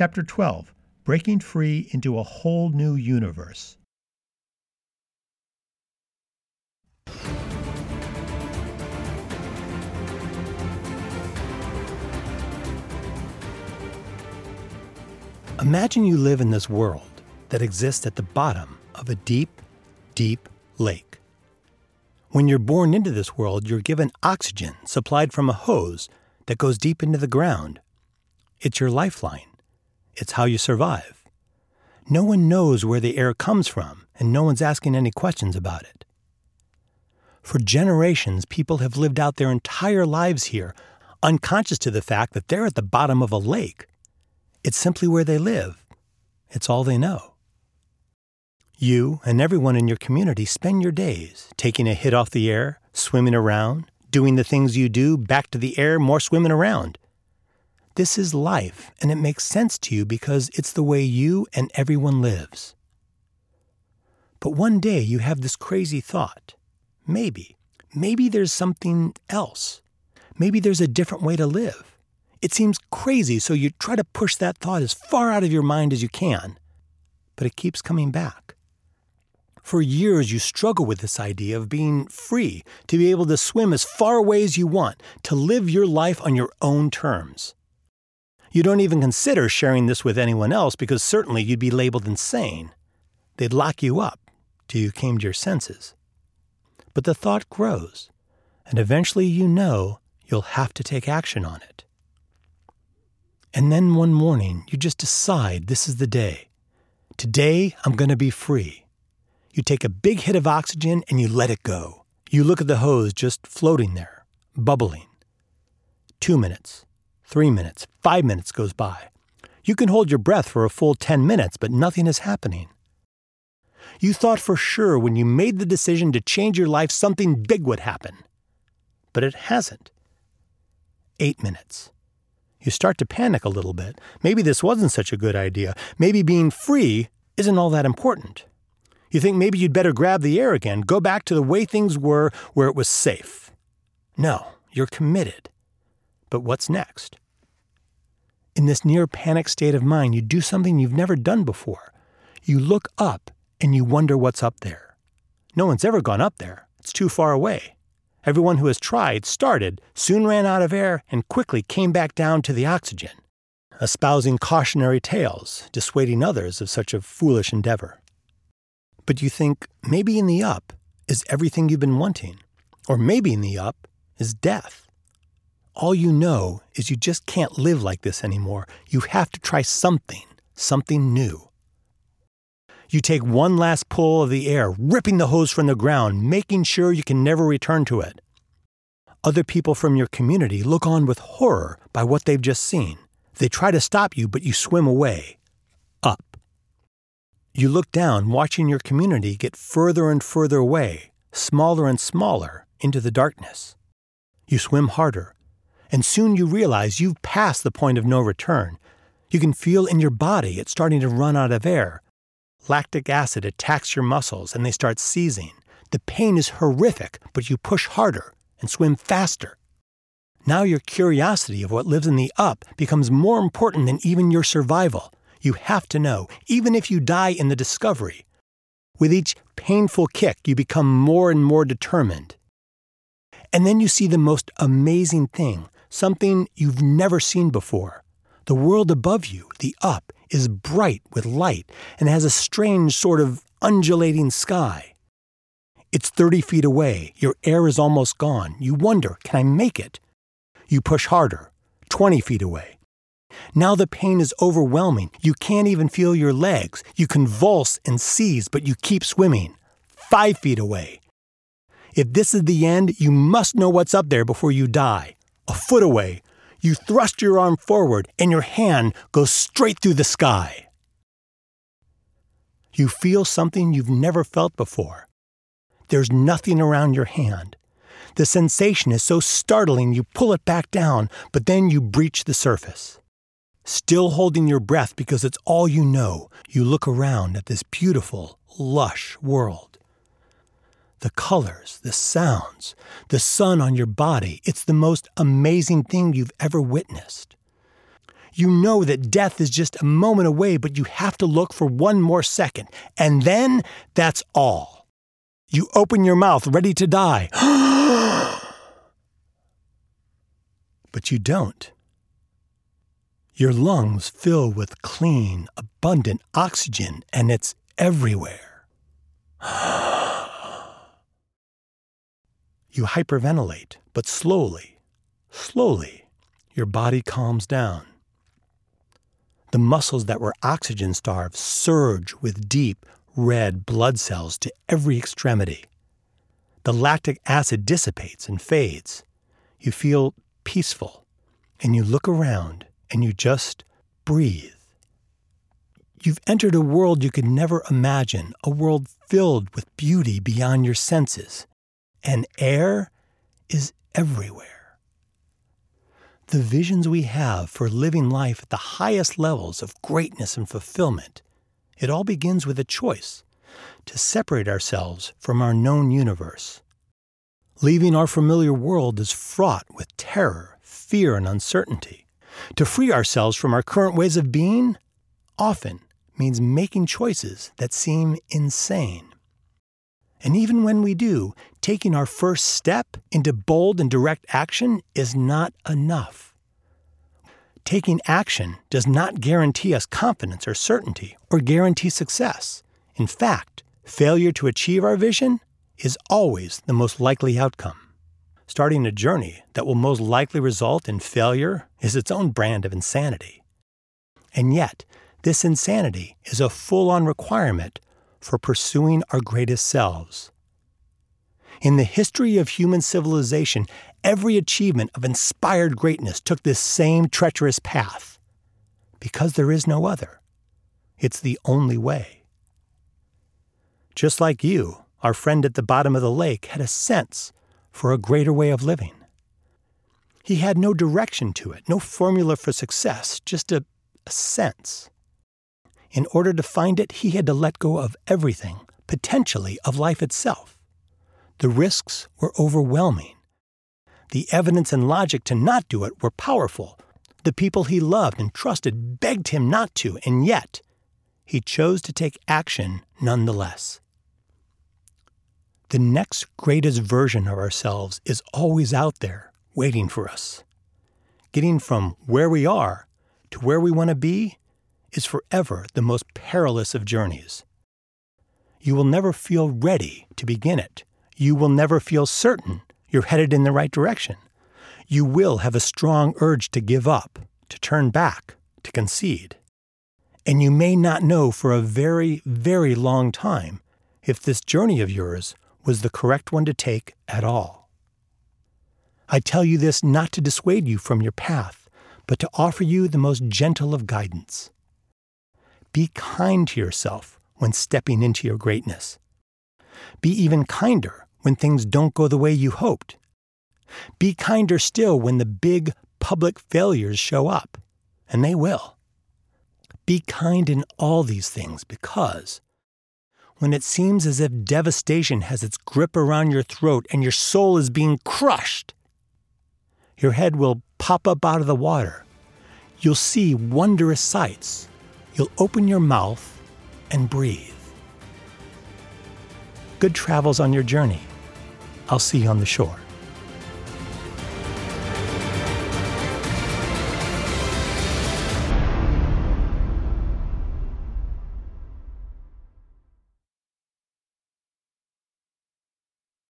Chapter 12 Breaking Free into a Whole New Universe. Imagine you live in this world that exists at the bottom of a deep, deep lake. When you're born into this world, you're given oxygen supplied from a hose that goes deep into the ground. It's your lifeline. It's how you survive. No one knows where the air comes from, and no one's asking any questions about it. For generations, people have lived out their entire lives here, unconscious to the fact that they're at the bottom of a lake. It's simply where they live. It's all they know. You and everyone in your community spend your days taking a hit off the air, swimming around, doing the things you do, back to the air, more swimming around. This is life, and it makes sense to you because it's the way you and everyone lives. But one day you have this crazy thought. Maybe, maybe there's something else. Maybe there's a different way to live. It seems crazy, so you try to push that thought as far out of your mind as you can, but it keeps coming back. For years, you struggle with this idea of being free, to be able to swim as far away as you want, to live your life on your own terms. You don't even consider sharing this with anyone else because certainly you'd be labeled insane. They'd lock you up till you came to your senses. But the thought grows, and eventually you know you'll have to take action on it. And then one morning, you just decide this is the day. Today, I'm going to be free. You take a big hit of oxygen and you let it go. You look at the hose just floating there, bubbling. Two minutes, three minutes, five minutes goes by. You can hold your breath for a full 10 minutes, but nothing is happening. You thought for sure when you made the decision to change your life something big would happen. But it hasn't. Eight minutes. You start to panic a little bit. Maybe this wasn't such a good idea. Maybe being free isn't all that important. You think maybe you'd better grab the air again, go back to the way things were where it was safe. No, you're committed. But what's next? In this near panic state of mind, you do something you've never done before. You look up and you wonder what's up there. No one's ever gone up there, it's too far away. Everyone who has tried started, soon ran out of air, and quickly came back down to the oxygen, espousing cautionary tales, dissuading others of such a foolish endeavor. But you think maybe in the up is everything you've been wanting, or maybe in the up is death. All you know is you just can't live like this anymore. You have to try something, something new. You take one last pull of the air, ripping the hose from the ground, making sure you can never return to it. Other people from your community look on with horror by what they've just seen. They try to stop you, but you swim away. Up. You look down, watching your community get further and further away, smaller and smaller, into the darkness. You swim harder, and soon you realize you've passed the point of no return. You can feel in your body it's starting to run out of air, Lactic acid attacks your muscles and they start seizing. The pain is horrific, but you push harder and swim faster. Now your curiosity of what lives in the up becomes more important than even your survival. You have to know, even if you die in the discovery. With each painful kick, you become more and more determined. And then you see the most amazing thing, something you've never seen before. The world above you, the up, is bright with light and has a strange sort of undulating sky. It's 30 feet away. Your air is almost gone. You wonder, can I make it? You push harder, 20 feet away. Now the pain is overwhelming. You can't even feel your legs. You convulse and seize, but you keep swimming. Five feet away. If this is the end, you must know what's up there before you die. A foot away, you thrust your arm forward and your hand goes straight through the sky. You feel something you've never felt before. There's nothing around your hand. The sensation is so startling you pull it back down, but then you breach the surface. Still holding your breath because it's all you know, you look around at this beautiful, lush world the colors, the sounds, the sun on your body. It's the most amazing thing you've ever witnessed. You know that death is just a moment away, but you have to look for one more second. And then that's all. You open your mouth, ready to die. but you don't. Your lungs fill with clean, abundant oxygen, and it's everywhere. you hyperventilate, but slowly, slowly, your body calms down. The muscles that were oxygen starved surge with deep, red blood cells to every extremity. The lactic acid dissipates and fades. You feel peaceful, and you look around and you just breathe. You've entered a world you could never imagine, a world filled with beauty beyond your senses, and air is everywhere. The visions we have for living life at the highest levels of greatness and fulfillment, it all begins with a choice to separate ourselves from our known universe. Leaving our familiar world is fraught with terror, fear, and uncertainty. To free ourselves from our current ways of being often means making choices that seem insane. And even when we do, taking our first step into bold and direct action is not enough. Taking action does not guarantee us confidence or certainty or guarantee success. In fact, failure to achieve our vision is always the most likely outcome. Starting a journey that will most likely result in failure is its own brand of insanity. And yet, this insanity is a full on requirement for pursuing our greatest selves. In the history of human civilization, every achievement of inspired greatness took this same treacherous path. Because there is no other. It's the only way. Just like you, our friend at the bottom of the lake had a sense for a greater way of living. He had no direction to it, no formula for success, just a, a sense. In order to find it, he had to let go of everything, potentially of life itself. The risks were overwhelming. The evidence and logic to not do it were powerful. The people he loved and trusted begged him not to, and yet he chose to take action nonetheless. The next greatest version of ourselves is always out there, waiting for us. Getting from where we are to where we want to be is forever the most perilous of journeys. You will never feel ready to begin it. You will never feel certain you're headed in the right direction. You will have a strong urge to give up, to turn back, to concede. And you may not know for a very, very long time if this journey of yours was the correct one to take at all. I tell you this not to dissuade you from your path, but to offer you the most gentle of guidance. Be kind to yourself when stepping into your greatness. Be even kinder when things don't go the way you hoped. Be kinder still when the big public failures show up, and they will. Be kind in all these things because when it seems as if devastation has its grip around your throat and your soul is being crushed. Your head will pop up out of the water. You'll see wondrous sights. You'll open your mouth and breathe. Good travels on your journey. I'll see you on the shore.